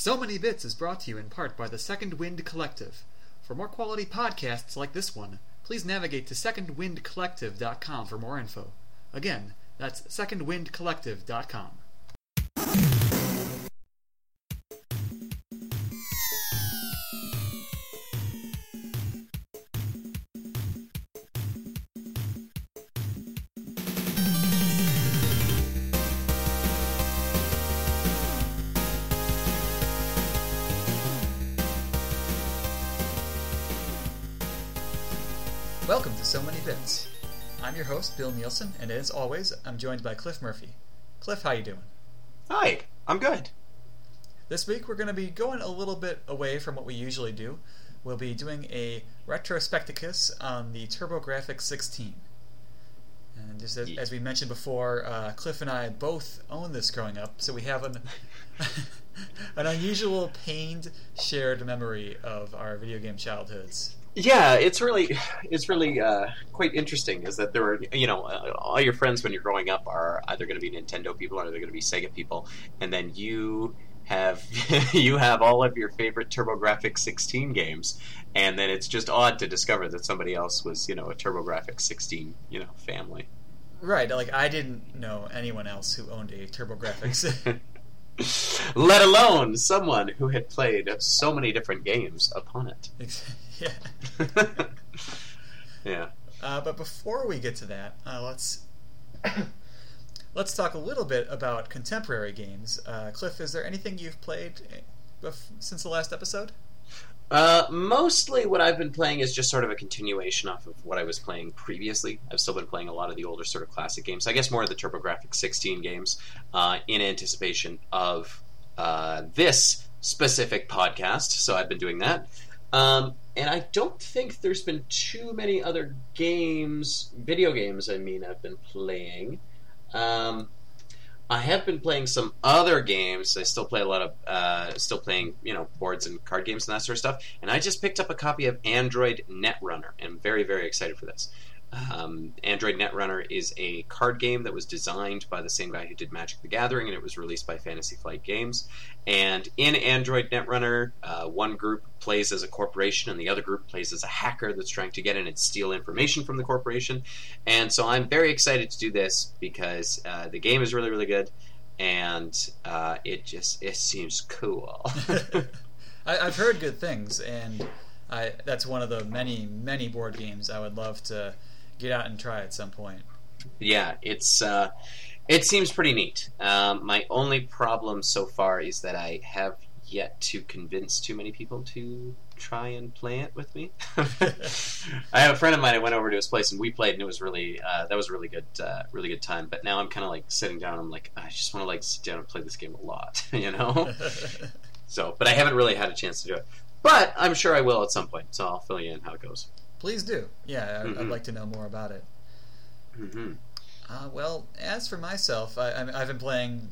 So Many Bits is brought to you in part by the Second Wind Collective. For more quality podcasts like this one, please navigate to secondwindcollective.com for more info. Again, that's secondwindcollective.com. Bill Nielsen, and as always, I'm joined by Cliff Murphy. Cliff, how you doing? Hi, I'm good. This week we're going to be going a little bit away from what we usually do. We'll be doing a retrospecticus on the TurboGrafx 16. And just as, as we mentioned before, uh, Cliff and I both owned this growing up, so we have an an unusual pained shared memory of our video game childhoods. Yeah, it's really, it's really uh, quite interesting. Is that there are, you know, uh, all your friends when you're growing up are either going to be Nintendo people or they're going to be Sega people, and then you have you have all of your favorite TurboGrafx 16 games, and then it's just odd to discover that somebody else was, you know, a TurboGrafx 16, you know, family. Right, like I didn't know anyone else who owned a TurboGrafx. Let alone someone who had played so many different games upon it. yeah. yeah. Uh, but before we get to that, uh, let's let's talk a little bit about contemporary games. Uh, Cliff, is there anything you've played bef- since the last episode? Uh, mostly what I've been playing is just sort of a continuation off of what I was playing previously. I've still been playing a lot of the older sort of classic games. I guess more of the TurboGrafx 16 games uh, in anticipation of uh, this specific podcast. So I've been doing that. Um, and I don't think there's been too many other games, video games, I mean, I've been playing. Um, I have been playing some other games. I still play a lot of, uh, still playing, you know, boards and card games and that sort of stuff. And I just picked up a copy of Android Netrunner, and I'm very, very excited for this. Um, Android Netrunner is a card game that was designed by the same guy who did Magic the Gathering, and it was released by Fantasy Flight Games. And in Android Netrunner, uh, one group plays as a corporation, and the other group plays as a hacker that's trying to get in and steal information from the corporation. And so I'm very excited to do this because uh, the game is really, really good, and uh, it just it seems cool. I, I've heard good things, and I, that's one of the many, many board games I would love to get out and try at some point. yeah, it's uh, it seems pretty neat. Um, my only problem so far is that I have yet to convince too many people to try and play it with me. I have a friend of mine. I went over to his place and we played, and it was really uh, that was a really good, uh, really good time. But now I'm kind of like sitting down. I'm like, I just want to like sit down and play this game a lot, you know. so, but I haven't really had a chance to do it. But I'm sure I will at some point. So I'll fill you in how it goes. Please do. Yeah, I, I'd Mhm. like to know more about it. hmm Uh, well, as for myself, I, I've been playing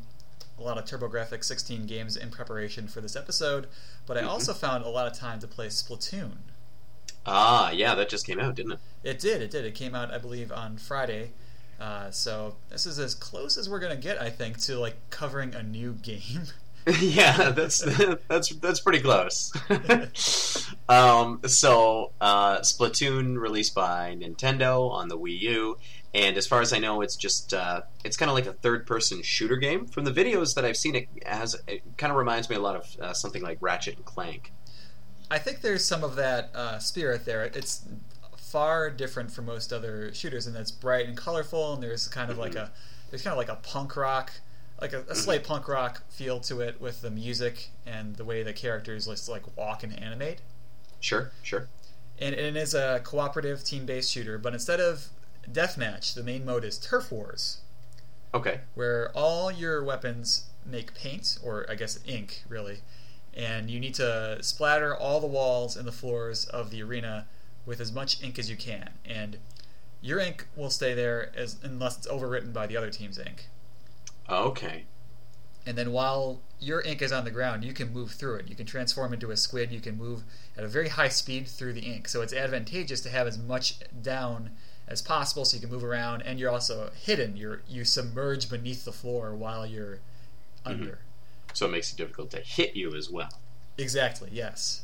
a lot of TurboGrafx 16 games in preparation for this episode, but I Mhm. also found a lot of time to play Splatoon. Ah, yeah, that just came out, didn't it? It did, it did. It came out, I believe, on Friday. Uh, so this is as close as we're gonna get, I think, to like covering a new game. yeah, that's that's that's pretty close. um, so uh, Splatoon released by Nintendo on the Wii U, and as far as I know, it's just uh, it's kind of like a third-person shooter game. From the videos that I've seen, it has it kind of reminds me a lot of uh, something like Ratchet and Clank. I think there's some of that uh, spirit there. It's far different from most other shooters, and it's bright and colorful, and there's kind of like Mhm. a there's kind of like a punk rock, like a, a mm-hmm. slight punk rock feel to it with the music and the way the characters just like walk and animate. Sure, sure. And it is a cooperative team-based shooter, but instead of deathmatch, the main mode is turf wars, Okay. where all your weapons make paint, or I guess ink, really, and you need to splatter all the walls and the floors of the arena with as much ink as you can. And your ink will stay there as unless it's overwritten by the other team's ink. Okay. And then while your ink is on the ground, you can move through it. You can transform into a squid. You can move at a very high speed through the ink. So it's advantageous to have as much down as possible so you can move around and you're also hidden. You're you submerge beneath the floor while you're under. So it makes it difficult to hit you as well. Exactly. Yes.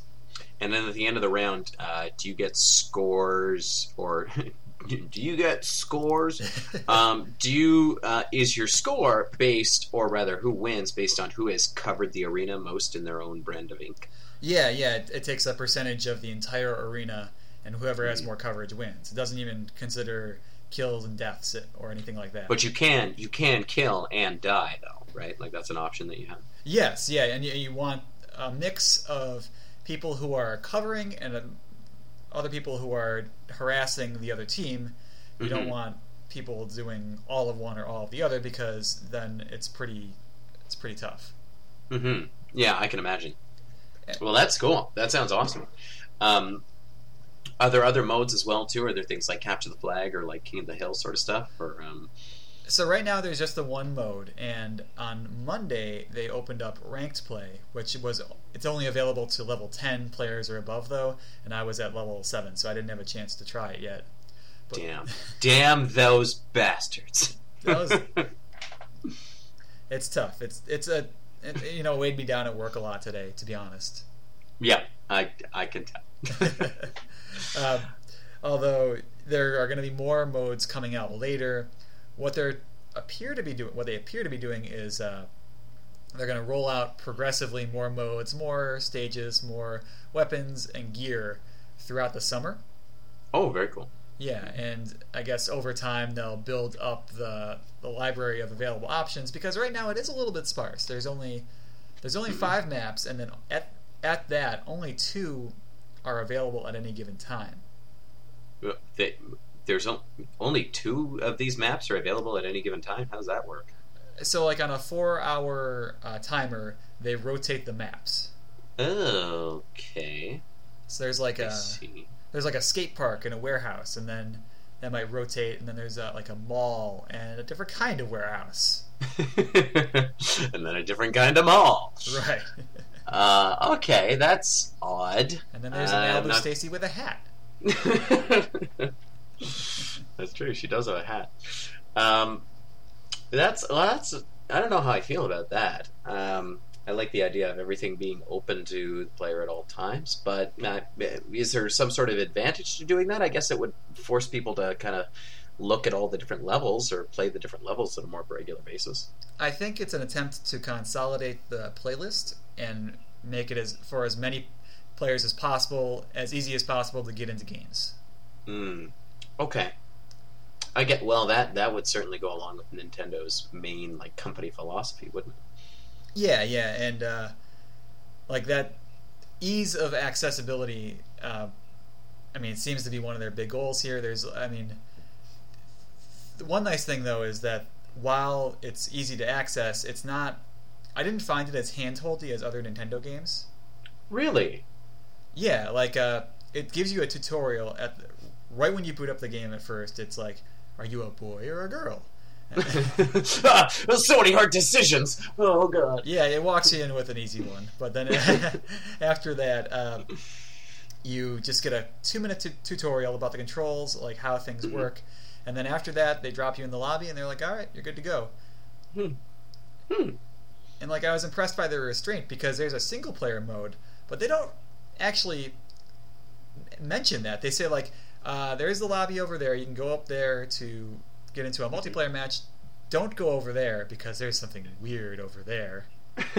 And then at the end of the round, uh, do you get scores or do you get scores? um, do you uh, is your score based, or rather, who wins based on who has covered the arena most in their own brand of ink? Yeah, yeah. It, it takes a percentage of the entire arena, and whoever has more coverage wins. It doesn't even consider kills and deaths or anything like that. But you can you can kill and die though, right? Like that's an option that you have. Yes, yeah, and you, you want a mix of people who are covering and uh, other people who are harassing the other team. You don't Mhm. want people doing all of one or all of the other because then it's pretty it's pretty tough. Mm-hmm. Yeah, I can imagine. Well, that's cool. That sounds awesome. Um, are there other modes as well too? Are there things like capture the flag or like King of the Hill sort of stuff? Or um, So right now there's just the one mode, and on Monday they opened up ranked play, which was it's only available to level 10 players or above though, and I was at level 7, so I didn't have a chance to try it yet. But- damn, damn those bastards. Was- It's tough. It's it's a it, you know weighed me down at work a lot today, to be honest. yeah, I I can tell. um, although there are going to be more modes coming out later, what they appear to be doing, what they appear to be doing is uh, they're going to roll out progressively more modes, more stages, more weapons and gear throughout the summer. oh, very cool. Yeah, and I guess over time they'll build up the the library of available options because right now it is a little bit sparse. There's only there's only five maps, and then at at that only two are available at any given time. They- There's only two of these maps are available at any given time. How does that work? So like on a four hour uh, timer, they rotate the maps. Okay, So there's like I a see. there's like a skate park and a warehouse, and then that might rotate, and then there's a, like a mall and a different kind of warehouse. and then a different kind of mall. Right. Uh, okay, that's odd. and then there's Uh, an Malibu not- Stacy with a hat. that's true. She does have a hat. Um, that's well, that's. I don't know how I feel about that. Um, I like the idea of everything being open to the player at all times, but uh, is there some sort of advantage to doing that? I guess it would force people to kind of look at all the different levels or play the different levels on a more regular basis. I think it's an attempt to consolidate the playlist and make it as for as many players as possible, as easy as possible to get into games. Hmm. Okay. I get well that that would certainly go along with Nintendo's main like company philosophy, wouldn't it? Yeah, yeah, and uh, like that ease of accessibility. Uh, I mean, it seems to be one of their big goals here. There's, I mean, the one nice thing though is that while it's easy to access, it's not. I didn't find it as handholdy as other Nintendo games. Really? Yeah, like uh, it gives you a tutorial at the, right when you boot up the game. At first, it's like, "Are you a boy or a girl?" ah, so many hard decisions. Oh god. Yeah, it walks you in with an easy one, but then after that, um, you just get a two-minute tu- tutorial about the controls, like how things Mhm. work, and then after that, they drop you in the lobby, and they're like, "All right, you're good to go." Hmm. Hmm. And like, I was impressed by their restraint because there's a single-player mode, but they don't actually mention that. They say like, uh, "There's the lobby over there. You can go up there to get into a multiplayer match." Don't go over there because there's something weird over there.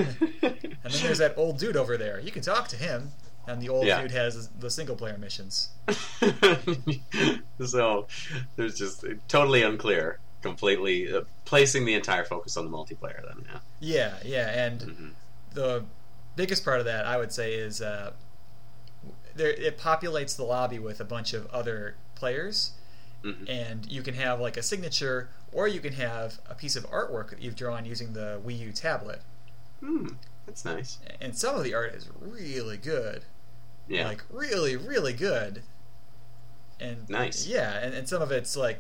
And then there's that old dude over there. You can talk to him. And the old Yeah. dude has the single player missions. so there's just totally unclear, completely uh, placing the entire focus on the multiplayer. Then, yeah. Yeah, yeah. And Mhm. the biggest part of that, I would say, is uh, there, it populates the lobby with a bunch of other players. Mhm. And you can have like a signature, or you can have a piece of artwork that you've drawn using the Wii U tablet. Hmm. That's nice. And some of the art is really good. Yeah. Like, really, really good. And Nice. Yeah, and, and some of it's like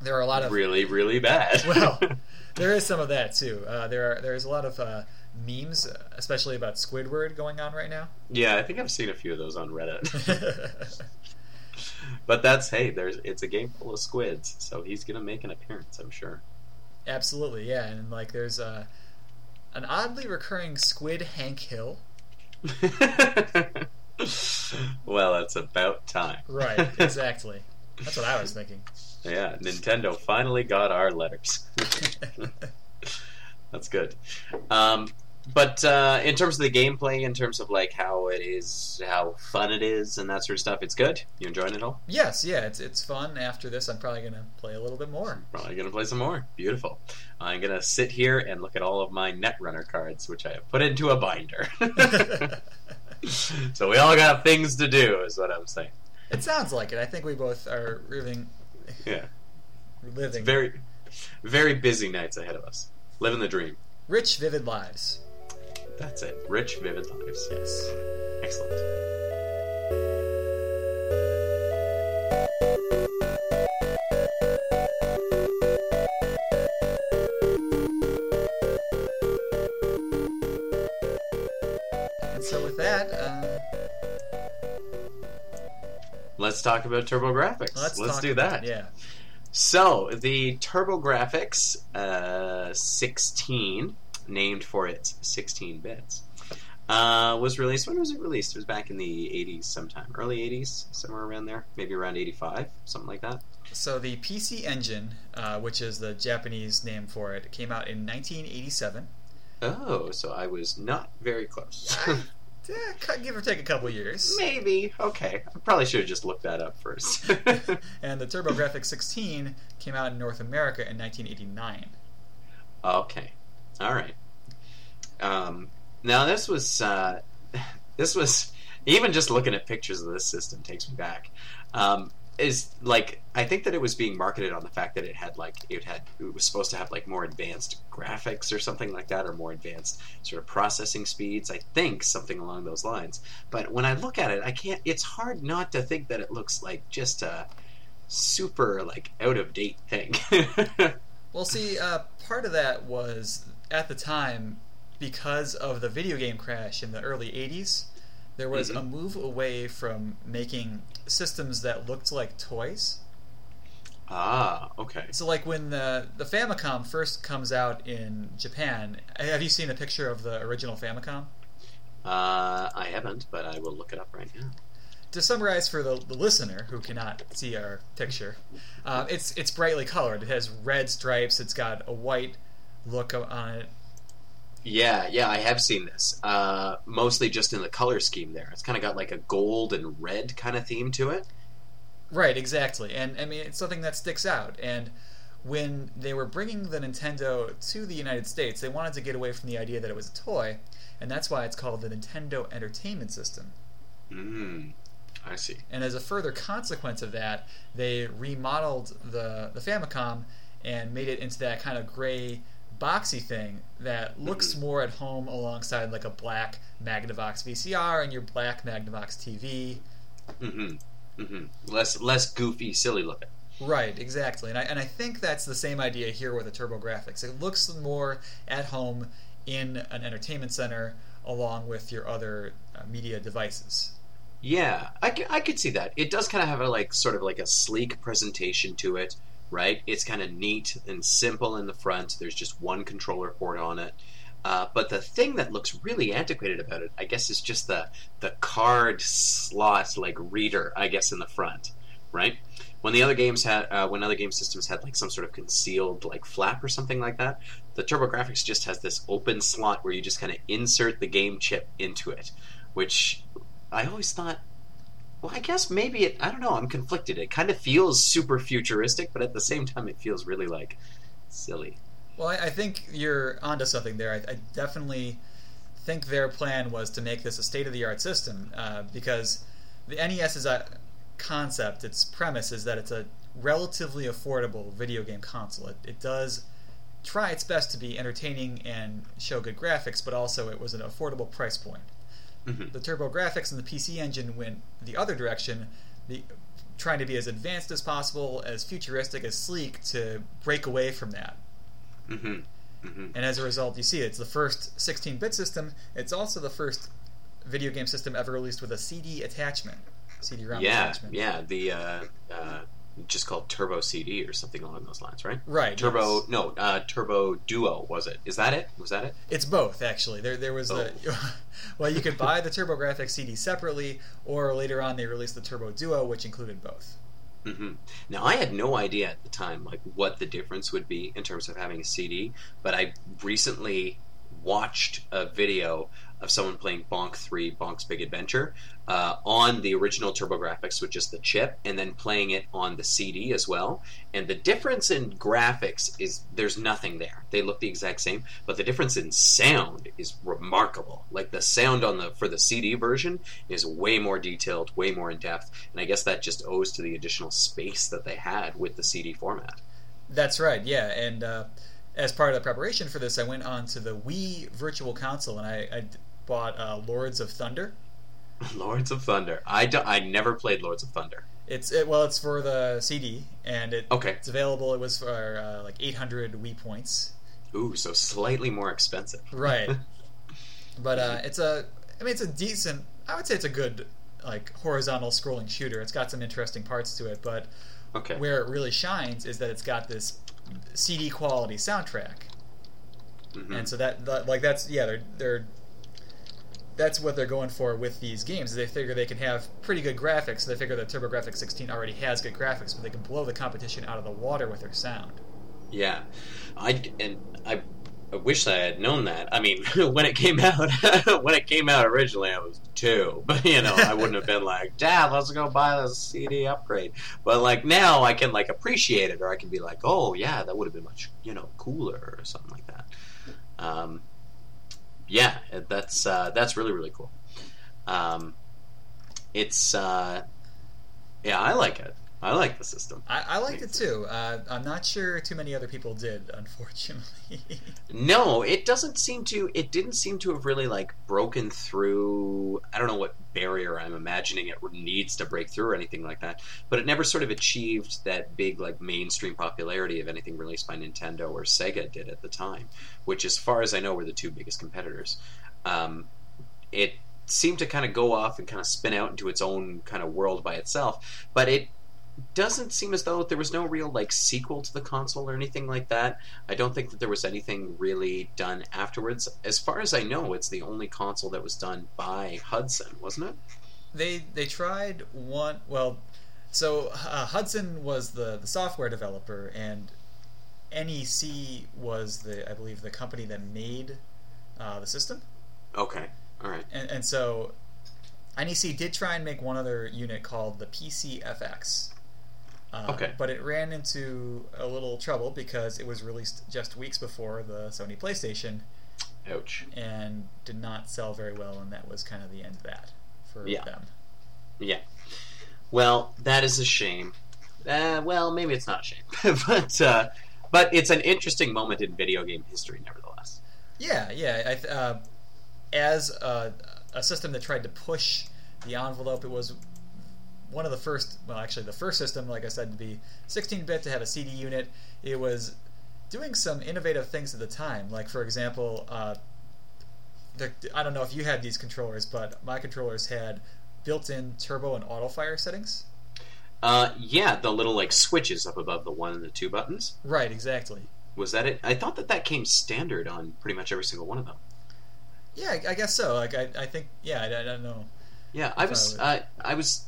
there are a lot of really, really bad. well, there is some of that too. Uh, there are there's a lot of uh, memes, especially about Squidward, going on right now. yeah, I think I've seen a few of those on Reddit. but that's hey, there's it's a game full of squids, so he's gonna make an appearance, I'm sure. Absolutely, yeah, and like there's uh, an oddly recurring squid Hank Hill. well, it's about time. Right, exactly. That's what I was thinking. Yeah, Nintendo finally got our letters. That's good. Um, but uh, in terms of the gameplay, in terms of like how it is, how fun it is, and that sort of stuff, it's good. You enjoying it all? yes, yeah, it's it's fun. After this, I'm probably gonna play a little bit more. Probably gonna play some more. Beautiful. I'm gonna sit here and look at all of my Netrunner cards, which I have put into a binder. so we all got things to do, is what I'm saying. it sounds like it. I think we both are living, Yeah, living very, very busy nights ahead of us. Living the dream. rich, vivid lives. That's it. Rich, vivid lives. Yes. Excellent. And so with that, uh, Let's talk about TurboGrafx. let's Let's do that. Yeah. So the TurboGrafx uh, 16, named for its 16 bits, uh, was released. When was it released? It was back in the 80s, sometime early 80s, somewhere around there, maybe around 85, something like that. So the PC Engine, uh, which is the Japanese name for it, came out in 1987. Oh, so I was not very close. Yeah, give or take a couple years. maybe. Okay, I probably should have just looked that up first. And the TurboGrafx 16 came out in North America in 1989. Okay, all right. Um, now this was uh, this was even just looking at pictures of this system takes me back. Um, is like I think that it was being marketed on the fact that it had like it had it was supposed to have like more advanced graphics or something like that or more advanced sort of processing speeds. I think something along those lines. But when I look at it, I can't. It's hard not to think that it looks like just a super like out of date thing. Well, see, uh, part of that was at the time because of the video game crash in the early 80s. There was Mhm. a move away from making systems that looked like toys. ah, okay. So, like when the the Famicom first comes out in Japan, have you seen a picture of the original Famicom? Uh, I haven't, but I will look it up right now. To summarize for the, the listener who cannot see our picture, uh, it's it's brightly colored. It has red stripes. It's got a white look on it. Yeah, yeah, I have seen this. Uh, mostly just in the color scheme there. It's kind of got like a gold and red kind of theme to it. Right, exactly. And I mean, it's something that sticks out. And when they were bringing the Nintendo to the United States, they wanted to get away from the idea that it was a toy, and that's why it's called the Nintendo Entertainment System. Mm, I see. And as a further consequence of that, they remodeled the the Famicom and made it into that kind of gray boxy thing that looks more at home alongside like a black Magnavox VCR and your black Magnavox TV. Mm-hmm. Mm-hmm. Less, less goofy, silly looking. Right, exactly. And I, and I think that's the same idea here with the TurboGrafx. It looks more at home in an entertainment center along with your other uh, media devices. Yeah, I, I could see that. It does kind of have a like sort of like a sleek presentation to it, right? It's kind of neat and simple in the front. There's just one controller port on it. Uh, but the thing that looks really antiquated about it, I guess, is just the the card slot like reader, I guess, in the front, right? When the other games had, uh, when other game systems had like some sort of concealed like flap or something like that, the TurboGrafx just has this open slot where you just kind of insert the game chip into it, which I always thought. Well, I guess maybe it. I don't know. I'm conflicted. It kind of feels super futuristic, but at the same time, it feels really like silly. Well, I, I think you're onto something there. I, I definitely think their plan was to make this a state of the art system uh, because the NES's uh, concept, its premise, is that it's a relatively affordable video game console. It, it does try its best to be entertaining and show good graphics, but also it was an affordable price point. Mhm. The TurboGrafx and the PC Engine went the other direction, the, trying to be as advanced as possible, as futuristic, as sleek, to break away from that. Mm-hmm. Mm-hmm. And as a result, you see it's the first 16-bit system. It's also the first video game system ever released with a CD attachment, CD-ROM Yeah, attachment. yeah. The uh, uh, just called Turbo CD or something along those lines, right? Right. Turbo, yes. no, uh, Turbo Duo was it? Is that it? Was that it? It's both actually. There there was the well, you could buy the TurboGrafx CD separately, or later on they released the Turbo Duo, which included both. Mm-hmm. Now I had no idea at the time like what the difference would be in terms of having a CD, but I recently watched a video of someone playing Bonk 3, Bonk's Big Adventure, uh, on the original TurboGrafx with just the chip, and then playing it on the CD as well. And the difference in graphics is there's nothing there. They look the exact same, but the difference in sound is remarkable. Like the sound on the for the CD version is way more detailed, way more in depth, and I guess that just owes to the additional space that they had with the CD format. That's right. Yeah, and uh, as part of the preparation for this, I went on to the Wii Virtual Console and I, I bought uh, Lords of Thunder. Lords of Thunder. I, do, I never played Lords of Thunder. It's it, well, it's for the CD, and it, Okay. it's available. It was for uh, like 800 Wii points. Ooh, so slightly more expensive. Right. but uh, it's a, I mean, it's a decent. I would say it's a good like horizontal scrolling shooter. It's got some interesting parts to it, but Okay. where it really shines is that it's got this CD quality soundtrack. Mhm. and so that, that like that's yeah they're they're that's what they're going for with these games. They figure they can have pretty good graphics. They figure that TurboGrafx 16 already has good graphics, but they can blow the competition out of the water with their sound. Yeah, I and I, I wish I had known that. I mean, when it came out, when it came out originally, I was two, but you know, I wouldn't have been like, "Dad, let's go buy the CD upgrade." But like now, I can like appreciate it, or I can be like, "Oh yeah, that would have been much you know cooler," or something like that. Um, yeah, that's uh, that's really really cool. Um, it's uh, yeah, I like it. I like the system. I, I liked it too. Uh, I'm not sure too many other people did, unfortunately. No, it doesn't seem to. It didn't seem to have really like broken through. I don't know what barrier I'm imagining it needs to break through or anything like that. But it never sort of achieved that big like mainstream popularity of anything released by Nintendo or Sega did at the time, which, as far as I know, were the two biggest competitors. Um, it seemed to kind of go off and kind of spin out into its own kind of world by itself, but it doesn't seem as though there was no real like sequel to the console or anything like that. I don't think that there was anything really done afterwards. As far as I know, it's the only console that was done by Hudson, wasn't it? they they tried one. Well, so uh, Hudson was the the software developer, and NEC was the I believe the company that made uh, the system. Okay, all right. and, and so NEC did try and make one other unit called the PCFX. Uh, Okay. But it ran into a little trouble because it was released just weeks before the Sony PlayStation Ouch. and did not sell very well, and that was kind of the end of that for Yeah. them. Yeah. Well, that is a shame. Uh, well, maybe it's not a shame, but uh, but it's an interesting moment in video game history, nevertheless. Yeah, yeah. I, th- uh, as a, a system that tried to push the envelope, it was one of the first. Well, actually, the first system, like I said, to be 16-bit to have a CD unit. It was doing some innovative things at the time. Like, for example, uh, the, I don't know if you had these controllers, but my controllers had built-in turbo and auto fire settings. Uh, yeah, the little like switches up above the one and the two buttons. Right, exactly. Was that it? I thought that that came standard on pretty much every single one of them. Yeah, I, guess so. Like, I, I think, yeah, I, I don't know. Yeah, I was. Uh, I was.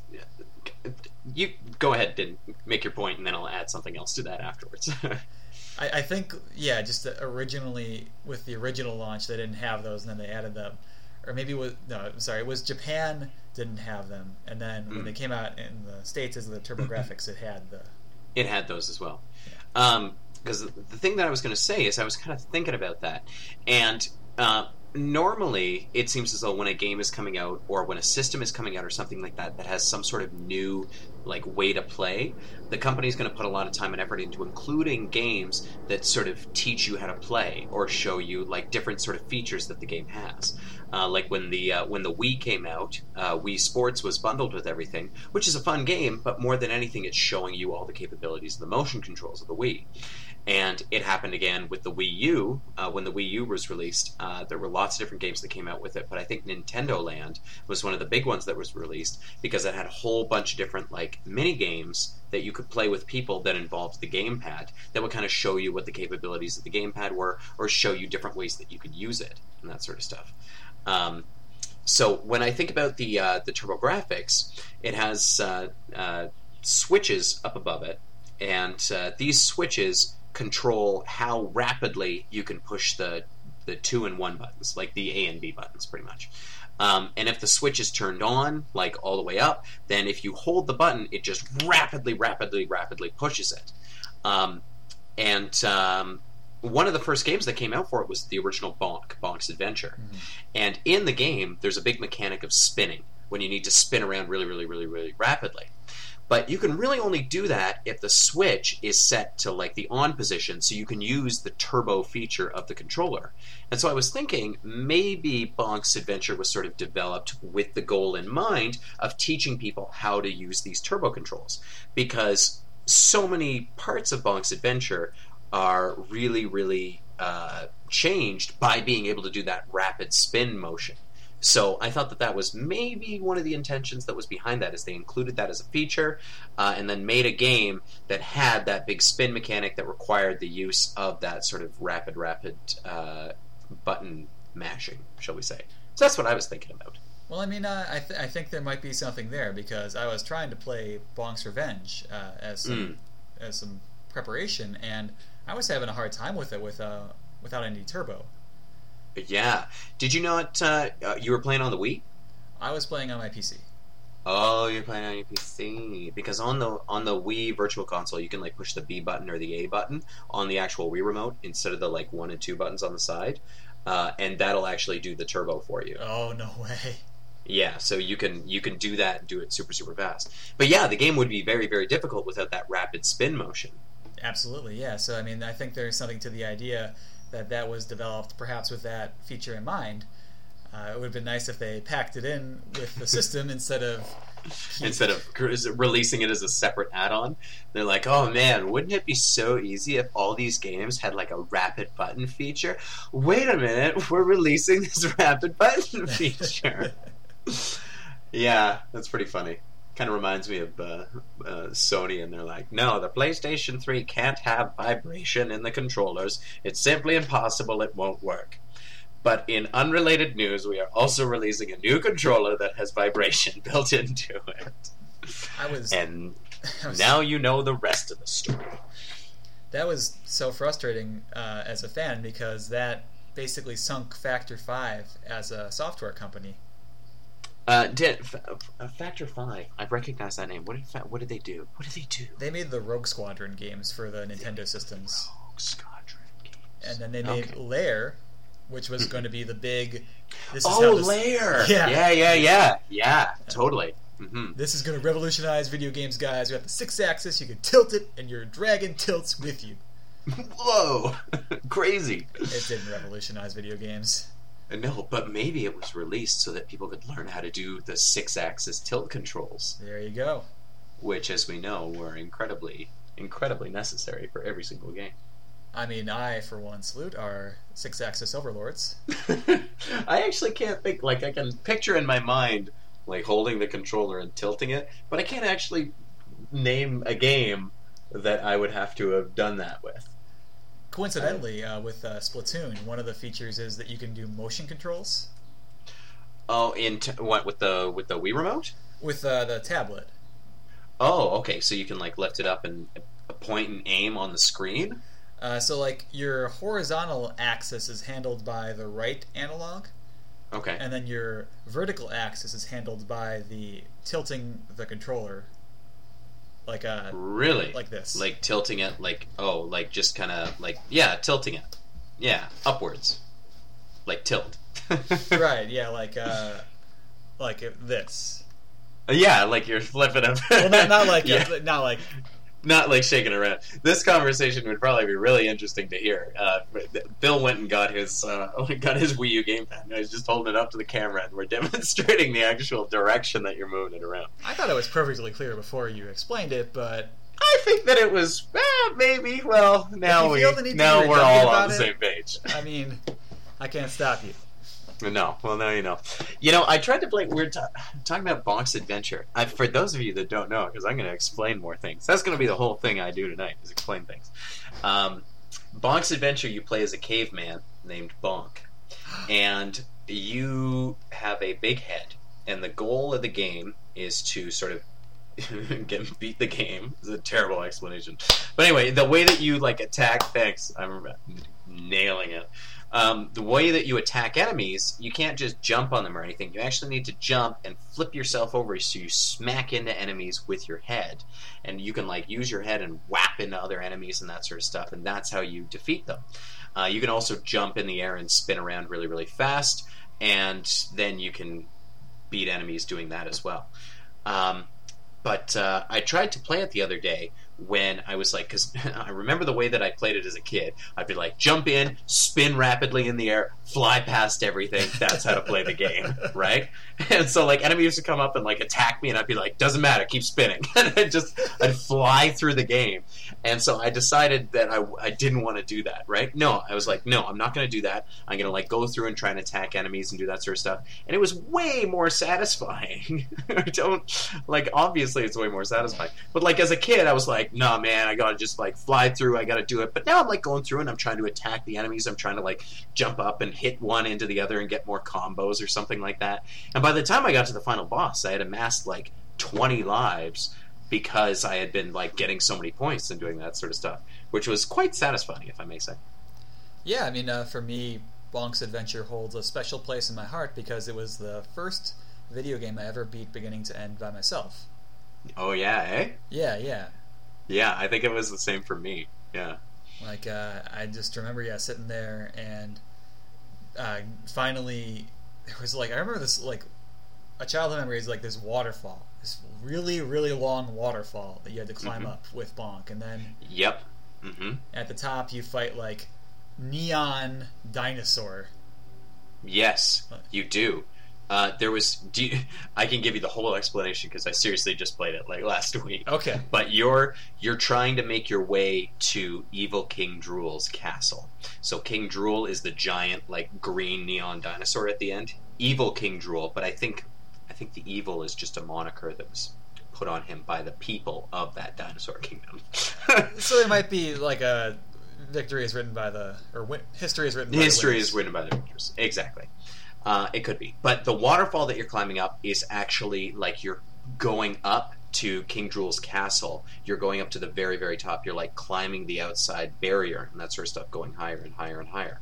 You go ahead and make your point, and then I'll add something else to that afterwards. I, I think yeah, just originally with the original launch they didn't have those, and then they added them, or maybe was no, I'm sorry, it was Japan didn't have them, and then when Mm. they came out in the states as the TurboGrafx, it had the it had those as well. Because the thing that I was going to say is I was kind of thinking about that, and uh, normally it seems as though when a game is coming out or when a system is coming out or something like that that has some sort of new like way to play, the company's going to put a lot of time and effort into including games that sort of teach you how to play or show you like different sort of features that the game has. Uh, like when the uh, when the Wii came out, uh, Wii Sports was bundled with everything, which is a fun game. But more than anything, it's showing you all the capabilities of the motion controls of the Wii. And it happened again with the Wii U. Uh, when the Wii U was released, uh, there were lots of different games that came out with it. But I think Nintendo Land was one of the big ones that was released because it had a whole bunch of different like mini games that you could play with people that involved the gamepad that would kind of show you what the capabilities of the gamepad were, or show you different ways that you could use it and that sort of stuff. Um, so when I think about the uh, the TurboGrafx, it has uh, uh, switches up above it, and uh, these switches control how rapidly you can push the the two and one buttons, like the A and B buttons, pretty much. Um, and if the switch is turned on, like all the way up, then if you hold the button, it just rapidly, rapidly, rapidly pushes it. Um, and um, one of the first games that came out for it was the original Bonk, Bonk's Adventure. Mhm. And in the game, there's a big mechanic of spinning when you need to spin around really, really, really, really rapidly. But you can really only do that if the switch is set to like the on position, so you can use the turbo feature of the controller. And so I was thinking maybe Bonk's Adventure was sort of developed with the goal in mind of teaching people how to use these turbo controls. Because so many parts of Bonk's Adventure are really, really uh, changed by being able to do that rapid spin motion. So I thought that that was maybe one of the intentions that was behind that, is they included that as a feature, uh, and then made a game that had that big spin mechanic that required the use of that sort of rapid, rapid uh, button mashing, shall we say? So that's what I was thinking about. Well, I mean, uh, I, th- I think there might be something there because I was trying to play Bonk's Revenge uh, as some as some preparation, and I was having a hard time with it with uh, without any turbo. Yeah, did you not? Uh, uh, you were playing on the Wii? I was playing on my PC. Oh, you're playing on your PC because on the on the Wii Virtual Console, you can like push the B button or the A button on the actual Wii remote instead of the like one and two buttons on the side, uh, and that'll actually do the turbo for you. Oh no way! Yeah, so you can you can do that and do it super super fast. But yeah, the game would be very very difficult without that rapid spin motion. Absolutely, yeah. So I mean, I think there's something to the idea that that was developed perhaps with that feature in mind. Uh, it would have been nice if they packed it in with the system instead of Instead of releasing it as a separate add-on, they're like, "Oh man, wouldn't it be so easy if all these games had like a rapid button feature?" Wait a minute, we're releasing this rapid button feature. yeah, that's pretty funny. Kind of reminds me of uh, uh, Sony, and they're like, "No, the PlayStation 3 can't have vibration in the controllers. It's simply impossible. It won't work." But in unrelated news, we are also releasing a new controller that has vibration built into it. I was, And I was now you know the rest of the story. that was so frustrating uh, as a fan because that basically sunk Factor Five as a software company. Uh, did uh, Factor Five? I recognize that name. What did Fa- what did they do? What did they do? They made the Rogue Squadron games for the Nintendo systems, Rogue Squadron games. and then they made Okay. Lair, which was going to be the big. This is oh, how this, Lair. Yeah. yeah, yeah, yeah, yeah. Totally. hmm This is going to revolutionize video games, guys. You have the six axis, you can tilt it, and your dragon tilts with you. Whoa, crazy. It didn't revolutionize video games. No, but maybe it was released so that people could learn how to do the six-axis tilt controls, There you go. which, as we know, were incredibly, incredibly necessary for every single game. I mean, I, for one, salute our six axis overlords. I actually can't think like I can picture in my mind like holding the controller and tilting it, but I can't actually name a game that I would have to have done that with. Coincidentally, uh, with uh, Splatoon, one of the features is that you can do motion controls Oh, in t- what with the with the Wii remote? with uh, the tablet. Oh, okay. So you can like lift it up and point and aim on the screen. Uh, so, like, your horizontal axis is handled by the right analog, Okay. and then your vertical axis is handled by the tilting the controller, like uh, Really? like this. like tilting it like oh like just kind of like yeah tilting it yeah upwards like tilt right, yeah, like uh, like this. yeah like you're flipping it Well, not, not like yeah. uh, not like not like shaking around. This conversation would probably be really interesting to hear. Uh, Bill went and got his uh, got his Wii U gamepad. He's just holding it up to the camera, and we're demonstrating the actual direction that you're moving it around. I thought it was perfectly clear before you explained it, but I think that it was eh, maybe. Well, now we now we're all on the it, same page. I mean, I can't stop you. No, well now you know. You know, I tried to play. We are talking about Bonk's Adventure. I, for those of you that don't know, because I'm going to explain more things. That's going to be the whole thing I do tonight is explain things. Um, Bonk's Adventure. You play as a caveman named Bonk, and you have a big head, and the goal of the game is to sort of get beat the game. It's a terrible explanation, but anyway, the way that you like attack. Thanks, I'm nailing it. Um, the way that you attack enemies, you can't just jump on them or anything. You actually need to jump and flip yourself over so you smack into enemies with your head. And you can like use your head and whap into other enemies and that sort of stuff, and that's how you defeat them. Uh, you can also jump in the air and spin around really, really fast, and then you can beat enemies doing that as well. Um, but uh, I tried to play it the other day when I was like, because I remember the way that I played it as a kid. I'd be like, jump in, spin rapidly in the air, fly past everything. That's how to play the game, right? And so like enemies would come up and like attack me, and I'd be like, doesn't matter, keep spinning, and I'd just I'd fly through the game. And so I decided that I, I didn't want to do that, right? No, I was like, no, I'm not going to do that. I'm going to like go through and try and attack enemies and do that sort of stuff. And it was way more satisfying. I don't like obviously it's way more satisfying, but like as a kid, I was like like, nah, man, I gotta just like fly through. I gotta do it. But now I'm like going through and I'm trying to attack the enemies. I'm trying to like jump up and hit one into the other and get more combos or something like that. And by the time I got to the final boss, I had amassed like 20 lives because I had been like getting so many points and doing that sort of stuff, which was quite satisfying, if I may say. Yeah, I mean, uh, for me, Bonk's Adventure holds a special place in my heart because it was the first video game I ever beat beginning to end by myself. Oh yeah, eh? Yeah, yeah. Yeah, I think it was the same for me. Yeah. Like uh, I just remember, yeah, sitting there and uh, finally there was like I remember this like a childhood memory is like this waterfall, this really really long waterfall that you had to climb mm-hmm. up with Bonk, and then yep, mm-hmm. at the top you fight like neon dinosaur. Yes, you do. Uh, there was. You, I can give you the whole explanation because I seriously just played it like last week. Okay. But you're you're trying to make your way to Evil King Drool's castle. So King Drool is the giant like green neon dinosaur at the end. Evil King Drool, but I think I think the evil is just a moniker that was put on him by the people of that dinosaur kingdom. so it might be like a victory is written by the or history is written. by History is written by the victors. Exactly. Uh, it could be, but the waterfall that you're climbing up is actually like you're going up to King Drool's castle. You're going up to the very, very top. You're like climbing the outside barrier and that sort of stuff, going higher and higher and higher.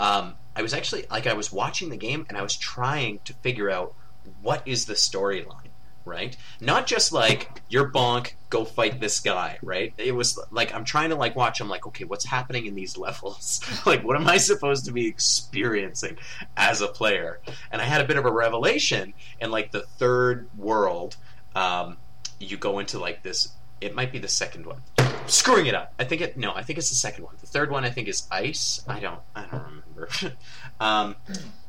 Um, I was actually like I was watching the game and I was trying to figure out what is the storyline right? Not just like you're bonk, go fight this guy, right? It was like I'm trying to like watch. I'm like, okay, what's happening in these levels? like, what am I supposed to be experiencing as a player? And I had a bit of a revelation in like the third world. Um, you go into like this. It might be the second one. Screwing it up. I think it. No, I think it's the second one. The third one, I think, is ice. I don't. I don't remember. um,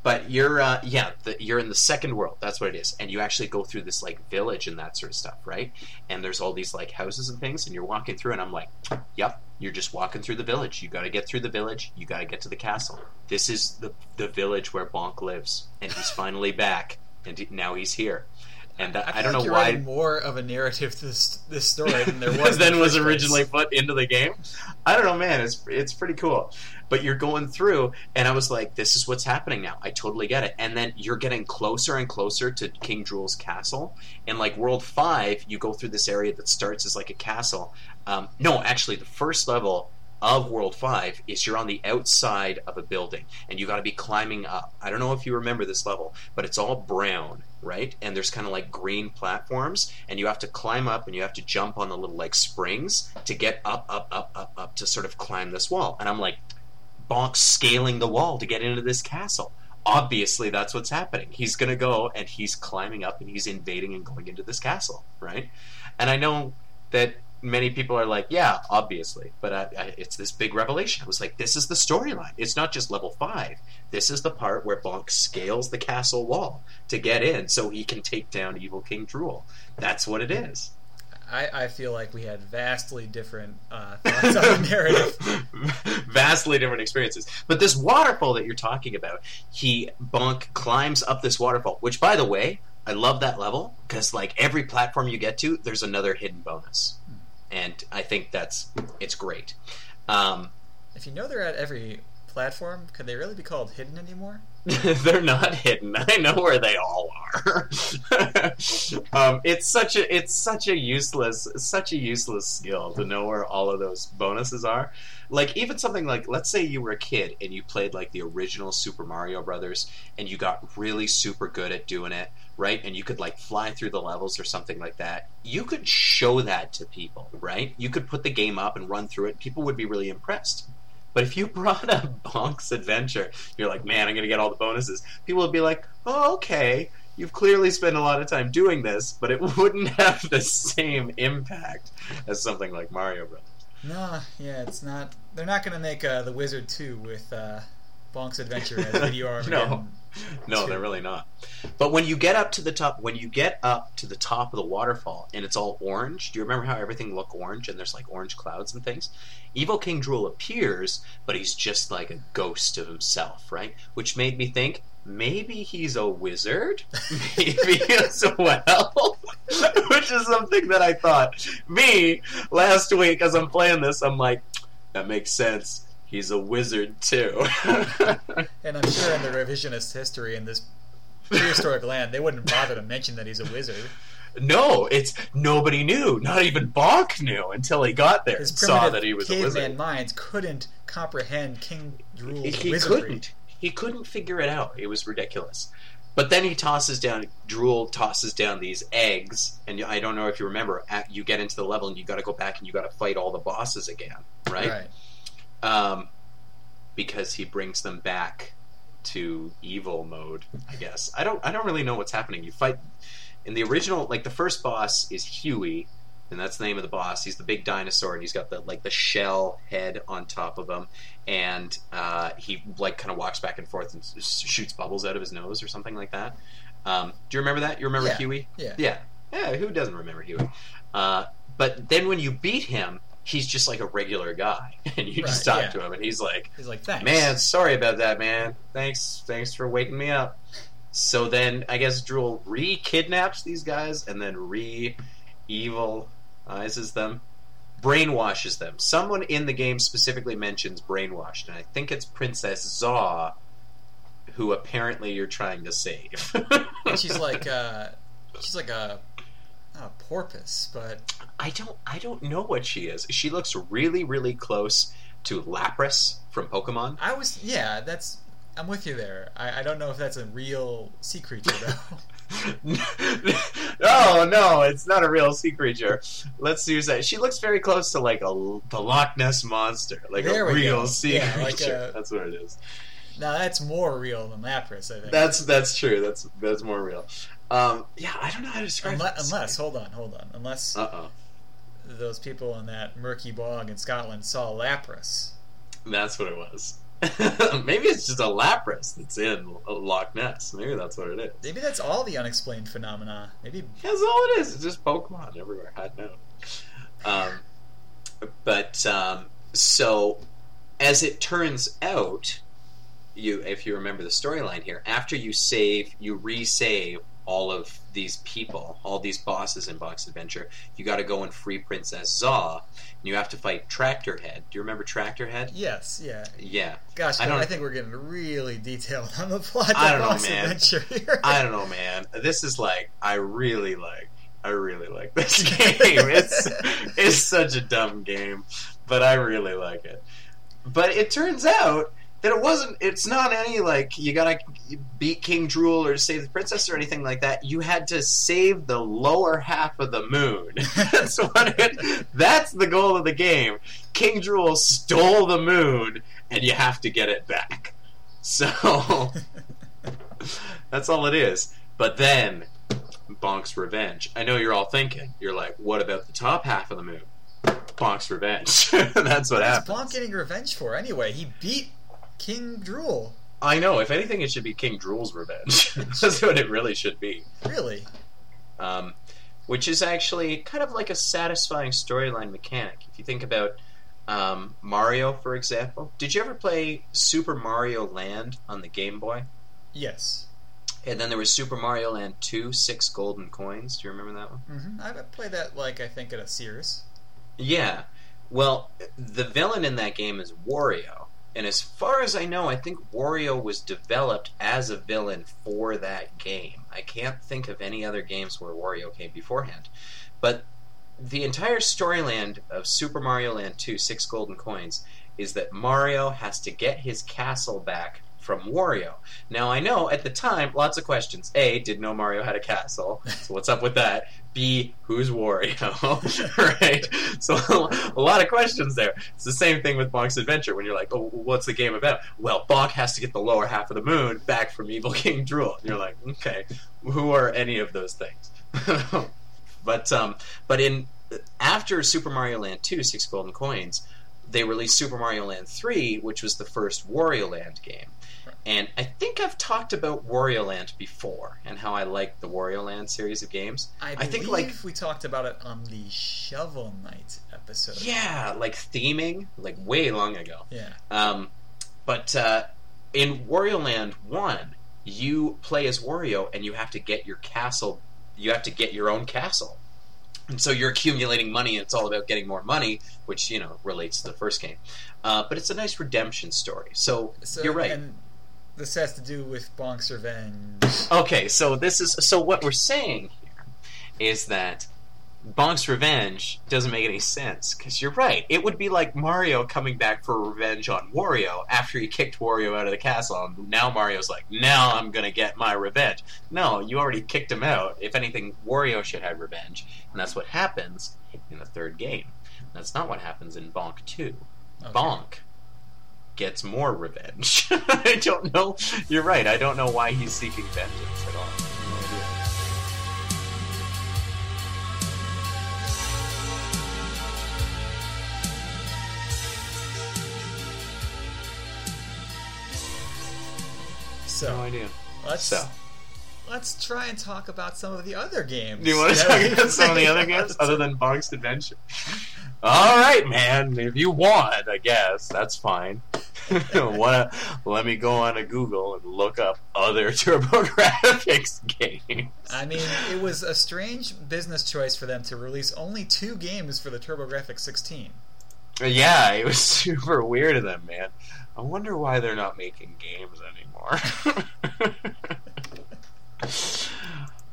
but you're uh, yeah the, you're in the second world. That's what it is. And you actually go through this like village and that sort of stuff right? And there's all these like houses and things and you're walking through and i'm like yep you're just walking through the village. You got to get through the village. You got to get to the castle. This is the, the village where bonk lives and he's finally back and he, now he's here and I, I, don't like know why more of a narrative to this this story than there was than was originally put into the game. I don't know, man. It's it's pretty cool. But you're going through, and I was like, "This is what's happening now." I totally get it. And then you're getting closer and closer to King Drool's castle. And like World Five, you go through this area that starts as like a castle. Um, no, actually, the first level of World 5 is you're on the outside of a building and you got to be climbing up. I don't know if you remember this level, but it's all brown, right? And there's kind of like green platforms and you have to climb up and you have to jump on the little like springs to get up, up, up, up, up to sort of climb this wall. And I'm like, bonk scaling the wall to get into this castle. Obviously, that's what's happening. He's going to go and he's climbing up and he's invading and going into this castle, right? And I know that many people are like, yeah, obviously. But I, I, it's this big revelation. I was like, this is the storyline. It's not just level five. This is the part where Bonk scales the castle wall to get in so he can take down Evil King Drool. That's what it is. I, I feel like we had vastly different uh, thoughts on the narrative. Vastly different experiences. But this waterfall that you're talking about, he Bonk climbs up this waterfall, which, by the way, I love that level because, like, every platform you get to, there's another hidden bonus. And I think that's it's great. Um, If you know they're at every platform, could they really be called hidden anymore? they're not hidden. I know where they all are. um, it's such a it's such a useless such a useless skill to know where all of those bonuses are. Like even something like let's say you were a kid and you played like the original Super Mario Brothers and you got really super good at doing it, right? And you could like fly through the levels or something like that. You could show that to people, right? You could put the game up and run through it. People would be really impressed. But if you brought up Bonk's Adventure, you're like, man, I'm going to get all the bonuses. People would be like, oh, okay, you've clearly spent a lot of time doing this, but it wouldn't have the same impact as something like Mario Brothers. No, yeah, it's not. They're not going to make uh, the Wizard two with uh, Bonk's Adventure as Video Armageddon. No, No, they're really not. But when you get up to the top, when you get up to the top of the waterfall and it's all orange, do you remember how everything looked orange and there's like orange clouds and things? Evil King Drool appears, but he's just like a ghost of himself, right? Which made me think maybe he's a wizard, maybe as well. Which is something that I thought. Me last week as I'm playing this, I'm like, that makes sense. He's a wizard too. And I'm sure in the revisionist history in this prehistoric land, they wouldn't bother to mention that he's a wizard. No, it's nobody knew. Not even Bonk knew until he got there His and saw primitive that he was a caveman wizard. minds couldn't comprehend King Drool's He wizardry. couldn't. He couldn't figure it out. It was ridiculous. But then he tosses down. Drool tosses down these eggs, and I don't know if you remember. At, you get into the level, and you got to go back and you got to fight all the bosses again, right? Right. Um, because he brings them back to evil mode. I guess I don't. I don't really know what's happening. You fight in the original, like the first boss is Huey, and that's the name of the boss. He's the big dinosaur, and he's got the like the shell head on top of him, and uh, he like kind of walks back and forth and shoots bubbles out of his nose or something like that. Um, do you remember that? You remember Yeah. Huey? Yeah. Yeah. Yeah. Who doesn't remember Huey? Uh, but then when you beat him, he's just like a regular guy, and you just talk yeah. to him, and he's like, He's like, thanks. Man, sorry about that, man. Thanks, thanks for waking me up. So then, I guess Drool re-kidnaps these guys and then re-evilizes them, brainwashes them. Someone in the game specifically mentions brainwashed, and I think it's Princess Zaw, who apparently you're trying to save. She's like, uh, she's like a, not a porpoise, but I don't, I don't know what she is. She looks really, really close to Lapras from Pokemon. I was, yeah, that's, I'm with you there. I, I don't know if that's a real sea creature though. no, no, it's not a real sea creature. Let's use that. She looks very close to like a the Loch Ness monster, like There a real go. sea Yeah, like creature. a- That's what it is. now that's more real than Lapras, I think. That's that's true. That's that's more real. Um, yeah, I don't know how to describe unless, unless, hold on, hold on, unless Uh oh, those people in that murky bog in Scotland saw Lapras. that's what it was. Maybe it's just a Lapras that's in Loch Ness. Maybe that's what it is. Maybe that's all the unexplained phenomena. Maybe That's all it is. It's just Pokemon everywhere. I know. Um, but um, so, as it turns out, you if you remember the storyline here, after you save, you resave all of these people, all these bosses in Bonk's Adventure. You got to go and free Princess Zaw. And you have to fight Tractor Head. Do you remember Tractor Head? yes, yeah. Yeah. Gosh, I don't- I think we're getting really detailed on the plot of I don't know, man. Adventure here. I don't know, man. This is like I really like. I really like this game. It's it's such a dumb game, but I really like it. But it turns out that it wasn't. It's not any like you gotta beat King Drool or save the princess or anything like that. You had to save the lower half of the moon. that's what it. That's the goal of the game. King Drool stole the moon, and you have to get it back. So that's all it is. But then, Bonk's revenge. I know you're all thinking. You're like, what about the top half of the moon? Bonk's revenge. That's what What's happens. Bonk getting revenge for anyway? He beat King Drool. I know. If anything, it should be King Drool's revenge. That's what it really should be. Really? Um, which is actually kind of like a satisfying storyline mechanic. If you think about um, Mario, for example, did you ever play Super Mario Land on the Game Boy? Yes. And then there was Super Mario Land 2, Six Golden Coins. Do you remember that one? hmm I I played that like I think at a Sears. Yeah. Well, the villain in that game is Wario. And as far as I know, I think Wario was developed as a villain for that game. I can't think of any other games where Wario came beforehand. But the entire storyline of Super Mario Land 2 Six Golden Coins is that Mario has to get his castle back from Wario. Now, I know at the time, lots of questions. A, did know Mario had a castle? So, what's up with that? B, who's Wario? right? So, a lot of questions there. It's the same thing with Bonk's Adventure when you're like, oh, what's the game about? Well, Bonk has to get the lower half of the moon back from Evil King Drool. And you're like, okay, who are any of those things? but, um, but in after Super Mario Land 2, Six Golden Coins, they released Super Mario Land 3, which was the first Wario Land game. And I think I've talked about Wario Land before and how I like the Wario Land series of games. I, I believe think, like- we talked about it on the Shovel Knight episode. Yeah, like theming, like way long ago. Yeah. Um, but uh, in Wario Land 1, you play as Wario and you have to get your castle, you have to get your own castle. And so you're accumulating money, and it's all about getting more money, which, you know, relates to the first game. Uh, but it's a nice redemption story. So, So you're right. And this has to do with Bonk's revenge. Okay, so this is so what we're saying here is that Bonk's revenge doesn't make any sense because you're right. It would be like Mario coming back for revenge on Wario after he kicked Wario out of the castle, and now Mario's like, "Now I'm gonna get my revenge." No, you already kicked him out. If anything, Wario should have revenge, and that's what happens in the third game. That's not what happens in Bonk Two. Okay. Bonk gets more revenge. I don't know. You're right. I don't know why he's seeking vengeance at all. No idea. So No idea. let's So, let's try and talk about some of the other games. do you want to that talk we about some of the other games other than Bonk's Adventure? All right, man. If you want, I guess that's fine. Wanna let me go on to Google and look up other TurboGrafx games. I mean, it was a strange business choice for them to release only two games for the TurboGrafx 16. Yeah, it was super weird of them, man. I wonder why they're not making games anymore.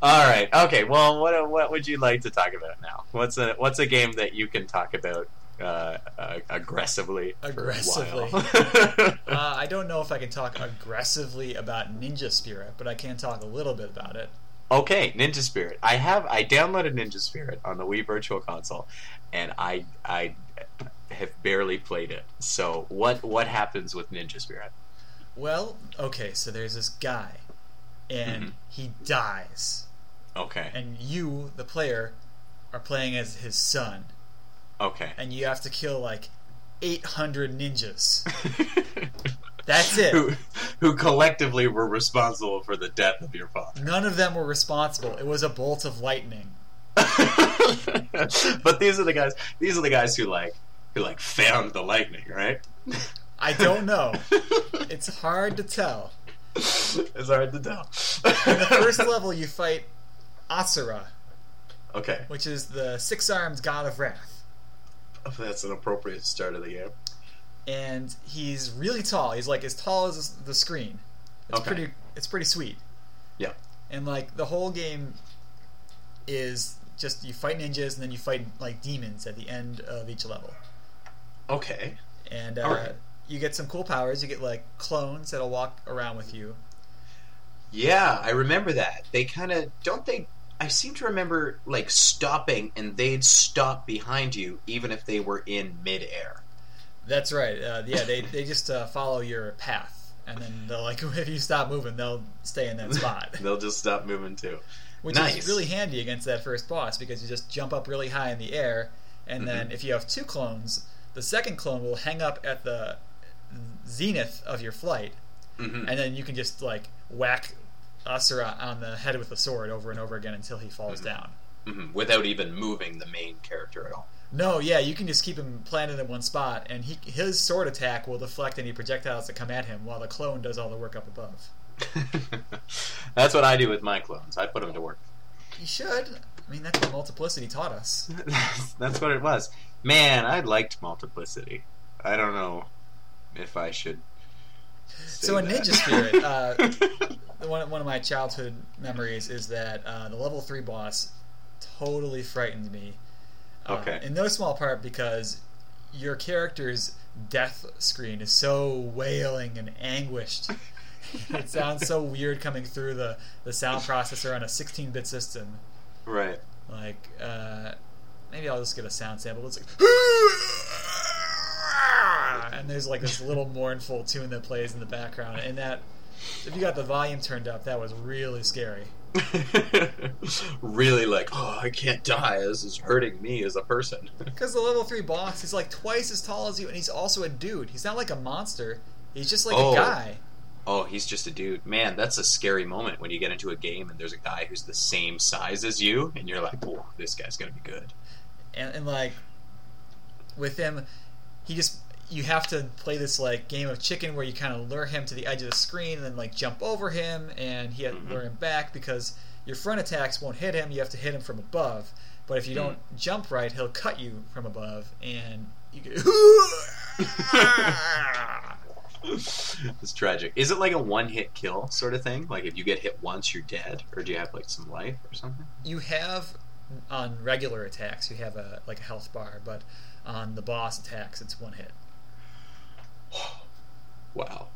All right. Okay. Well, what what would you like to talk about now? What's a what's a game that you can talk about uh, uh, aggressively? Aggressively. Uh, I don't know if I can talk aggressively about Ninja Spirit, but I can talk a little bit about it. okay, Ninja Spirit. I have I downloaded Ninja Spirit on the Wii Virtual Console, and I I have barely played it. So what what happens with Ninja Spirit? Well, okay, so there's this guy, and Mhm. he dies, Okay. and you, the player, are playing as his son, Okay. and you have to kill like 800 ninjas. That's it. who, who collectively were responsible for the death of your father. None of them were responsible. It was a bolt of lightning. but these are the guys. These are the guys who like who like found the lightning, right? I don't know. It's hard to tell. it's hard to tell. In the first level, you fight Asura, okay, which is the six-armed god of wrath. that's an appropriate start of the game. and he's really tall. He's like as tall as the screen. It's Okay. pretty. It's pretty sweet. Yeah. And like the whole game is just you fight ninjas and then you fight like demons at the end of each level. Okay. And uh, Alright. you get some cool powers. You get like clones that'll walk around with you. Yeah, I remember that. They kind of don't they. I seem to remember like stopping, and they'd stop behind you even if they were in midair. That's right. Uh, yeah, they they just uh, follow your path, and then they'll like if you stop moving, they'll stay in that spot. They'll just stop moving too. which Nice. is really handy against that first boss because you just jump up really high in the air and then if you have two clones, the second clone will hang up at the zenith of your flight, Mhm. and then you can just like whack Asura on the head with a sword over and over again until he falls down. Mhm. Without even moving the main character at all. No, yeah, you can just keep him planted in one spot, and he his sword attack will deflect any projectiles that come at him, while the clone does all the work up above. That's what I do with my clones. I put them to work. You should. I mean, that's what multiplicity taught us. That's what it was. Man, I liked Multiplicity. I don't know if I should. So in that. Ninja Spirit, uh, one one of my childhood memories is that uh, the level three boss totally frightened me. Uh, Okay. in no small part because your character's death screen is so wailing and anguished. it sounds so weird coming through the, the sound processor on a 16-bit system. right. Like, uh, maybe I'll just get a sound sample. It's like, and there's like this little mournful tune that plays in the background, and that if you got the volume turned up, that was really scary. really like, oh, I can't die. This is hurting me as a person. Because the level three boss is like twice as tall as you, and he's also a dude. He's not like a monster. He's just like Oh. a guy. oh, he's just a dude. Man, that's a scary moment when you get into a game and there's a guy who's the same size as you, and you're like, oh, this guy's gonna be good. and, and like with him he just you have to play this like game of chicken where you kind of lure him to the edge of the screen and then like jump over him and he had to Mhm. lure him back because your front attacks won't hit him you have to hit him from above but if you don't jump right he'll cut you from above and you get it's tragic. Is it like a one-hit kill sort of thing? Like if you get hit once, you're dead, or do you have like some life or something? you have on regular attacks you have a like a health bar but on the boss attacks it's one hit Wow,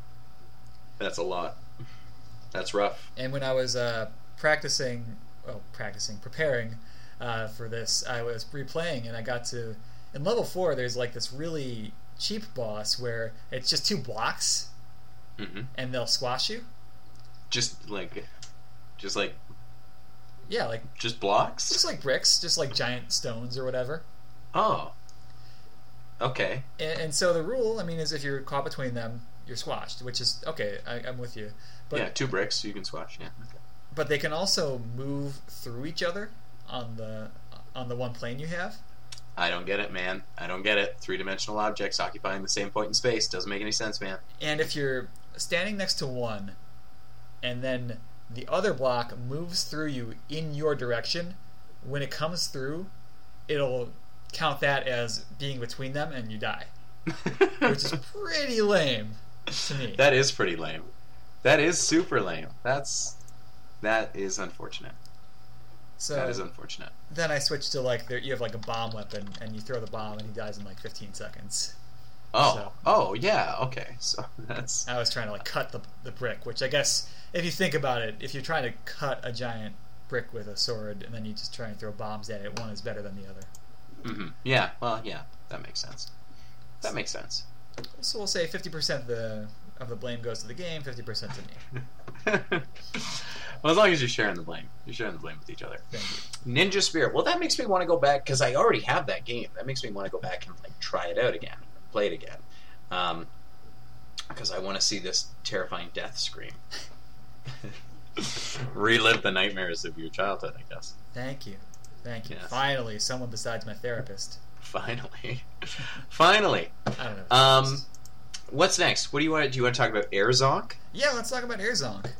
that's a lot. That's rough. And when I was uh, practicing, well, practicing, preparing uh, for this, I was replaying, and I got to in level four. There's like this really cheap boss where it's just two blocks, hmm and they'll squash you. Just like, just like, Yeah, like just blocks. just like bricks, just like giant stones or whatever. Oh. Okay. And, and so the rule, I mean, is if you're caught between them, you're squashed, which is okay. I, I'm with you, but yeah, two bricks you can squash. Yeah. Okay. but they can also move through each other on the on the one plane you have. I don't get it, man. I don't get it. Three dimensional objects occupying the same point in space doesn't make any sense, man. And if you're standing next to one, and then the other block moves through you in your direction, when it comes through, it'll count that as being between them and you die. Which is pretty lame to me. that is pretty lame. That is super lame. That's that is unfortunate. so that is unfortunate. then I switched to like there, you have like a bomb weapon and you throw the bomb and he dies in like 15 seconds. Oh, So- oh yeah. Okay, so that's I was trying to like cut the, the brick, which I guess if you think about it, if you're trying to cut a giant brick with a sword and then you just try and throw bombs at it, one is better than the other. Hmm yeah. Well, yeah, that makes sense. That makes sense. So we'll say 50% of the of the blame goes to the game, 50% to me. well, as long as you're sharing the blame, you're sharing the blame with each other. Thank you. Ninja Spirit. Well, that makes me want to go back because I already have that game. That makes me want to go back and like try it out again, play it again, because I want to see this terrifying death scream. Relive the nightmares of your childhood, I guess. Thank you. Thank you. Yes. Finally, someone besides my therapist. Finally, finally. I don't know. Um, what's next? What do you want? Do you want to talk about Airzonk? yeah, let's talk about Airzonk.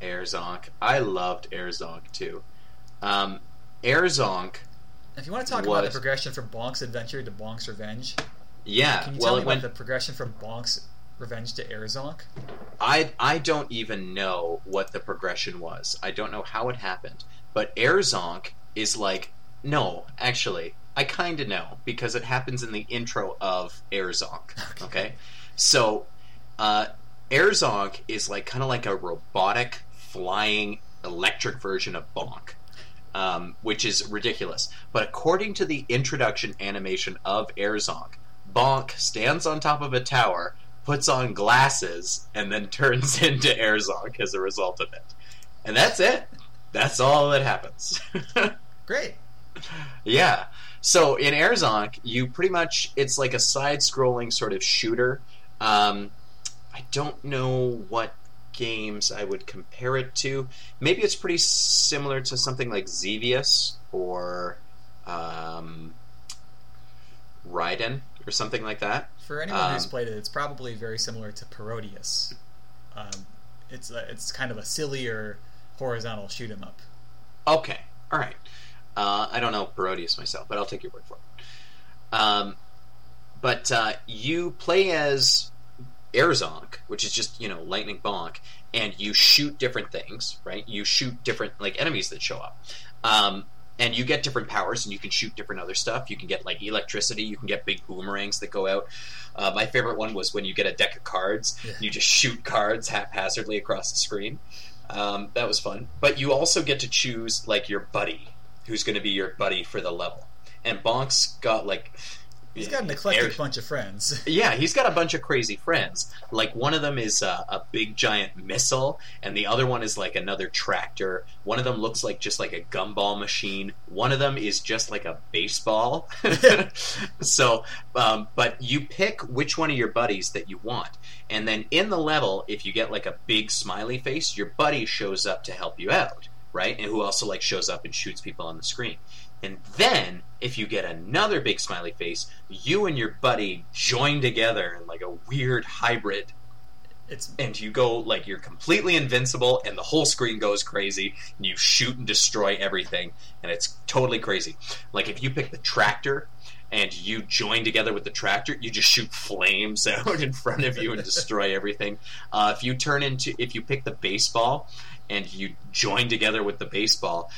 Airzonk. I loved Airzonk too. Um, Airzonk. If you want to talk about the progression from Bonk's Adventure to Bonk's Revenge, Yeah. can you well, tell me it about the progression from Bonk's Revenge to Airzonk? I I don't even know what the progression was. I don't know how it happened. But Airzonk is like no, actually, I kind of know because it happens in the intro of Airzonk. Okay. Okay, so uh, Airzonk is like kind of like a robotic flying electric version of Bonk. Um, which is ridiculous. But according to the introduction animation of Airzonk, Bonk stands on top of a tower, puts on glasses, and then turns into Airzonk as a result of it. And that's it. That's all that happens. Great. yeah. So in Airzonk, you pretty much it's like a side-scrolling sort of shooter. Um, I don't know what games I would compare it to. Maybe it's pretty similar to something like Xevious or um, Raiden or something like that. For anyone who's Um, played it, it's probably very similar to Parodius. Um, it's a, it's kind of a sillier horizontal shoot 'em up. Okay, all right. Uh, I don't know Parodius myself, but I'll take your word for it. Um, but uh, you play as Airzonk, which is just you know lightning bonk, and you shoot different things, right? You shoot different like enemies that show up, um, and you get different powers, and you can shoot different other stuff. You can get like electricity, you can get big boomerangs that go out. Uh, my favorite one was when you get a deck of cards, Yeah. you just shoot cards haphazardly across the screen. Um, that was fun. But you also get to choose like your buddy, who's going to be your buddy for the level. And Bonk's got like He's got an eclectic Air- bunch of friends. yeah, he's got a bunch of crazy friends. Like one of them is a, a big giant missile, and the other one is like another tractor. One of them looks like just like a gumball machine. One of them is just like a baseball. so, um, but you pick which one of your buddies that you want, and then in the level, if you get like a big smiley face, your buddy shows up to help you out, right? And who also like shows up and shoots people on the screen. And then, if you get another big smiley face, you and your buddy join together in like a weird hybrid, It's and you go like you're completely invincible, and the whole screen goes crazy, and you shoot and destroy everything, and it's totally crazy. Like if you pick the tractor and you join together with the tractor, you just shoot flames out in front of you and destroy everything. Uh, if you turn into, if you pick the baseball and you join together with the baseball,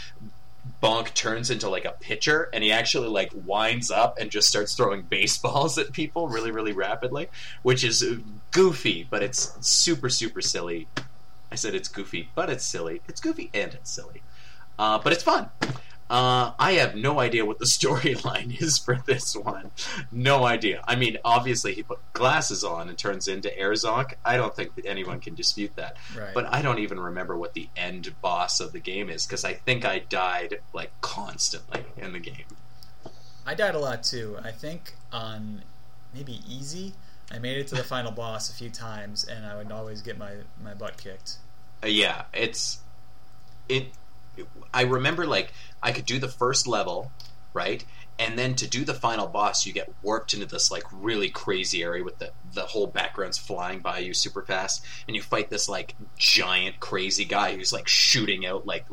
Bonk turns into like a pitcher and he actually like winds up and just starts throwing baseballs at people really, really rapidly, which is goofy, but it's super, super silly. I said it's goofy, but it's silly. It's goofy and it's silly. Uh, but it's fun. Uh, I have no idea what the storyline is for this one. No idea. I mean, obviously he put glasses on and turns into Airzonk. I don't think that anyone can dispute that. right. But I don't even remember what the end boss of the game is because I think I died like constantly in the game. I died a lot too. I think on maybe easy, I made it to the final boss a few times, and I would always get my my butt kicked. Uh, yeah, it's it. I remember like I could do the first level, right, and then to do the final boss, you get warped into this like really crazy area with the the whole background's flying by you super fast, and you fight this like giant crazy guy who's like shooting out like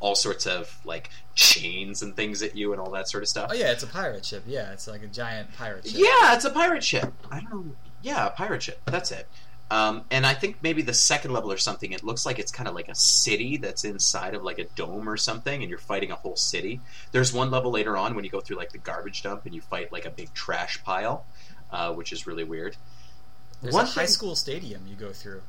all sorts of like chains and things at you and all that sort of stuff. Oh yeah, it's a pirate ship. Yeah, it's like a giant pirate ship. Yeah, it's a pirate ship. I don't know. Yeah, a pirate ship. That's it. Um, and I think maybe the second level or something, it looks like it's kind of like a city that's inside of like a dome or something, and you're fighting a whole city. There's one level later on when you go through like the garbage dump and you fight like a big trash pile, uh, which is really weird. There's One a high thing- school stadium you go through,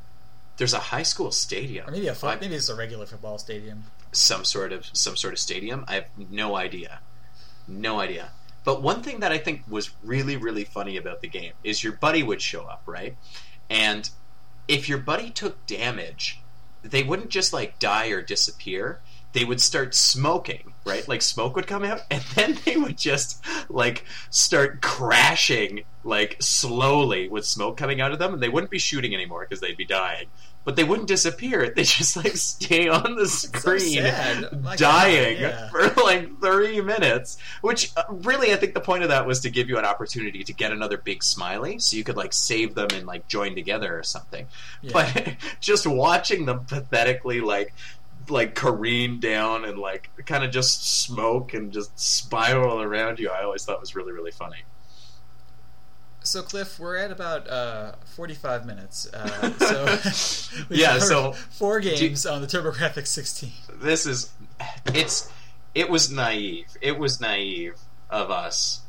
There's a high school stadium, or maybe a fo- maybe it's a regular football stadium. some sort of some sort of stadium. I have no idea, no idea. But one thing that I think was really really funny about the game is your buddy would show up, right? And if your buddy took damage, they wouldn't just like die or disappear. They would start smoking, right? Like smoke would come out, and then they would just like start crashing, like slowly with smoke coming out of them, and they wouldn't be shooting anymore because they'd be dying. But they wouldn't disappear. They just like stay on the screen, God, dying yeah. for like three minutes. Which uh, really, I think the point of that was to give you an opportunity to get another big smiley, so you could like save them and like join together or something. Yeah. But just watching them pathetically like like careen down and like kind of just smoke and just spiral around you, I always thought was really really funny. So Cliff, we're at about uh, 45 minutes. Uh, so we Yeah, so- four games on the TurboGrafx 16. This is it's it was naive. It was naive of us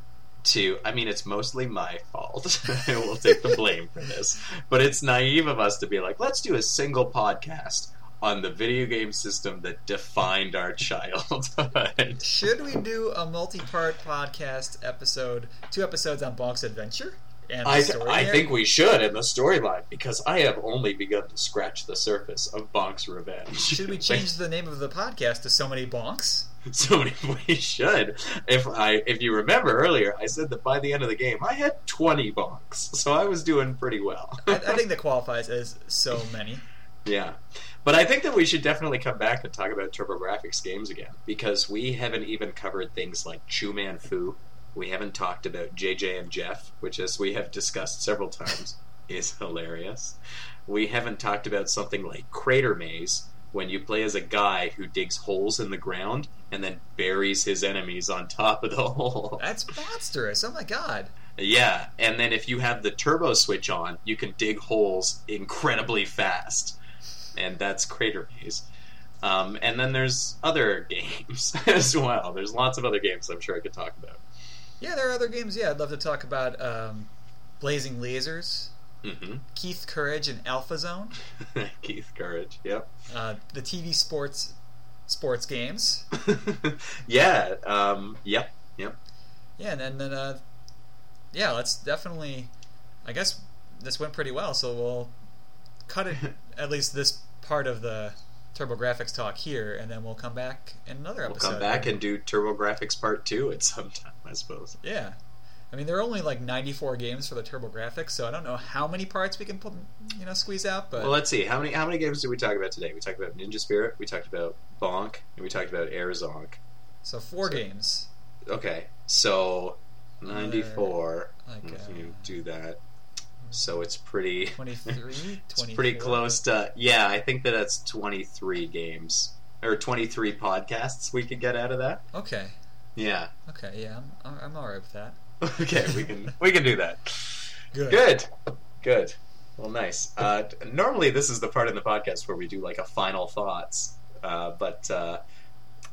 to I mean it's mostly my fault. I will take the blame for this. But it's naive of us to be like, let's do a single podcast on the video game system that defined our childhood. Should we do a multi-part podcast episode, two episodes on Bonk's Adventure and I, I think we should in the storyline because I have only begun to scratch the surface of Bonk's Revenge. Should we change the name of the podcast to So Many Bonks? So many we should. If I if you remember earlier, I said that by the end of the game I had twenty bonks, so I was doing pretty well. I, I think that qualifies as so many. Yeah. But I think that we should definitely come back and talk about TurboGrafx games again because we haven't even covered things like Chew-Man-Fu. We haven't talked about JJ and Jeff, which, as we have discussed several times, is hilarious. We haven't talked about something like Crater Maze, when you play as a guy who digs holes in the ground and then buries his enemies on top of the hole. That's monstrous. Oh my god. Yeah, and then if you have the turbo switch on, you can dig holes incredibly fast. And that's Crater Maze. Um, and then there's other games as well. There's lots of other games I'm sure I could talk about. Yeah, there are other games. Yeah, I'd love to talk about um, Blazing Lasers, hmm Keith Courage, and Alpha Zone, Keith Courage, yep. uh, the TV sports sports games. yeah, um, yep, yep. Yeah, and then, then uh, yeah, let's definitely. I guess this went pretty well, so we'll cut it at least this part of the TurboGrafx talk here, and then we'll come back in another episode. We'll come back and do TurboGrafx Part 2 at some time, I suppose. yeah. I mean, there are only like 94 games for the TurboGrafx, so I don't know how many parts we can put, you know, squeeze out. But Well, let's see. How many how many games did we talk about today? We talked about Ninja Spirit, we talked about Bonk, and we talked about Air Zonk. so four so- games. Okay, so 94. Like if uh, you do that. So it's pretty 23, it's pretty close to yeah, I think that that's 23 games or 23 podcasts we could get out of that. Okay. Yeah. Okay. Yeah, I'm, I'm all right with that. Okay, we can we can do that. Good. Good. Good. Well, nice. Uh, normally, this is the part in the podcast where we do like a final thoughts, uh, but uh,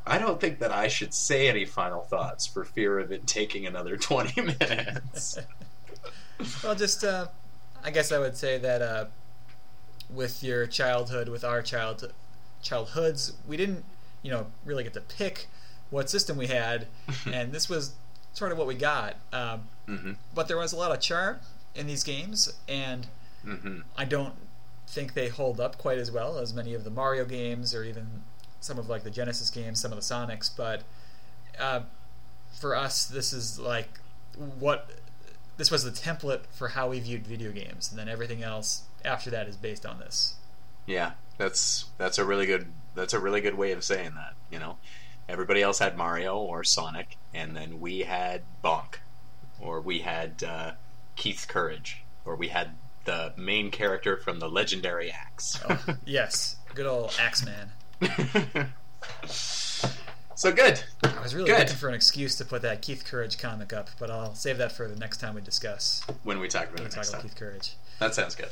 I don't think that I should say any final thoughts for fear of it taking another twenty minutes. well, just uh, I guess I would say that uh, with your childhood, with our child childhoods, we didn't, you know, really get to pick what system we had, and this was sort of what we got. Um, hmm but there was a lot of charm in these games, and hmm I don't think they hold up quite as well as many of the Mario games or even some of like the Genesis games, some of the Sonics. But uh, for us, this is like what this was the template for how we viewed video games, and then everything else after that is based on this. Yeah, that's that's a really good that's a really good way of saying that. You know, everybody else had Mario or Sonic, and then we had Bonk, or we had uh, Keith Courage, or we had the main character from the legendary Axe. Oh, yes, good old Axeman. so good. I was really Good. looking for an excuse to put that Keith Courage comic up, but I'll save that for the next time we discuss. When we talk about When we talk about. Keith Courage. That sounds good.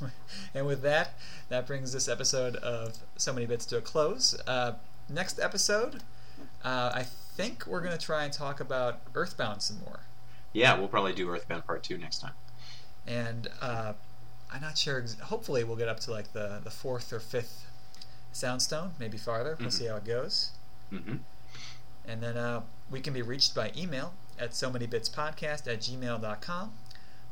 and with that, that brings this episode of So Many Bits to a close. Uh, next episode, uh, I think we're going to try and talk about Earthbound some more. Yeah, we'll probably do Earthbound Part Two next time. And uh, I'm not sure. Ex- hopefully, we'll get up to like the, the fourth or fifth soundstone, maybe farther. We'll Mhm. see how it goes. Hmm And then uh, we can be reached by email at so many bits podcast at gmail.com.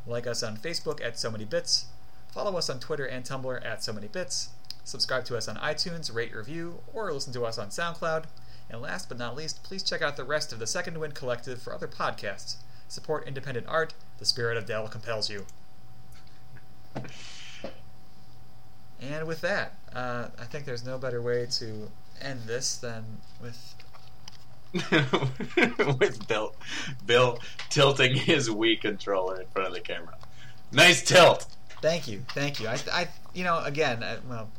Like us on Facebook at so many bits. Follow us on Twitter and Tumblr at so many bits. Subscribe to us on iTunes, rate, review, or listen to us on SoundCloud. And last but not least, please check out the rest of the Second Wind Collective for other podcasts. Support independent art. The spirit of Dell compels you. And with that, uh, I think there's no better way to end this then with With Bill, Bill tilting his Wii controller in front of the camera. Nice tilt. Thank you, thank you. I, I you know, again, I, well,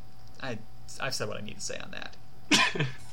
I, I've said what I need to say on that.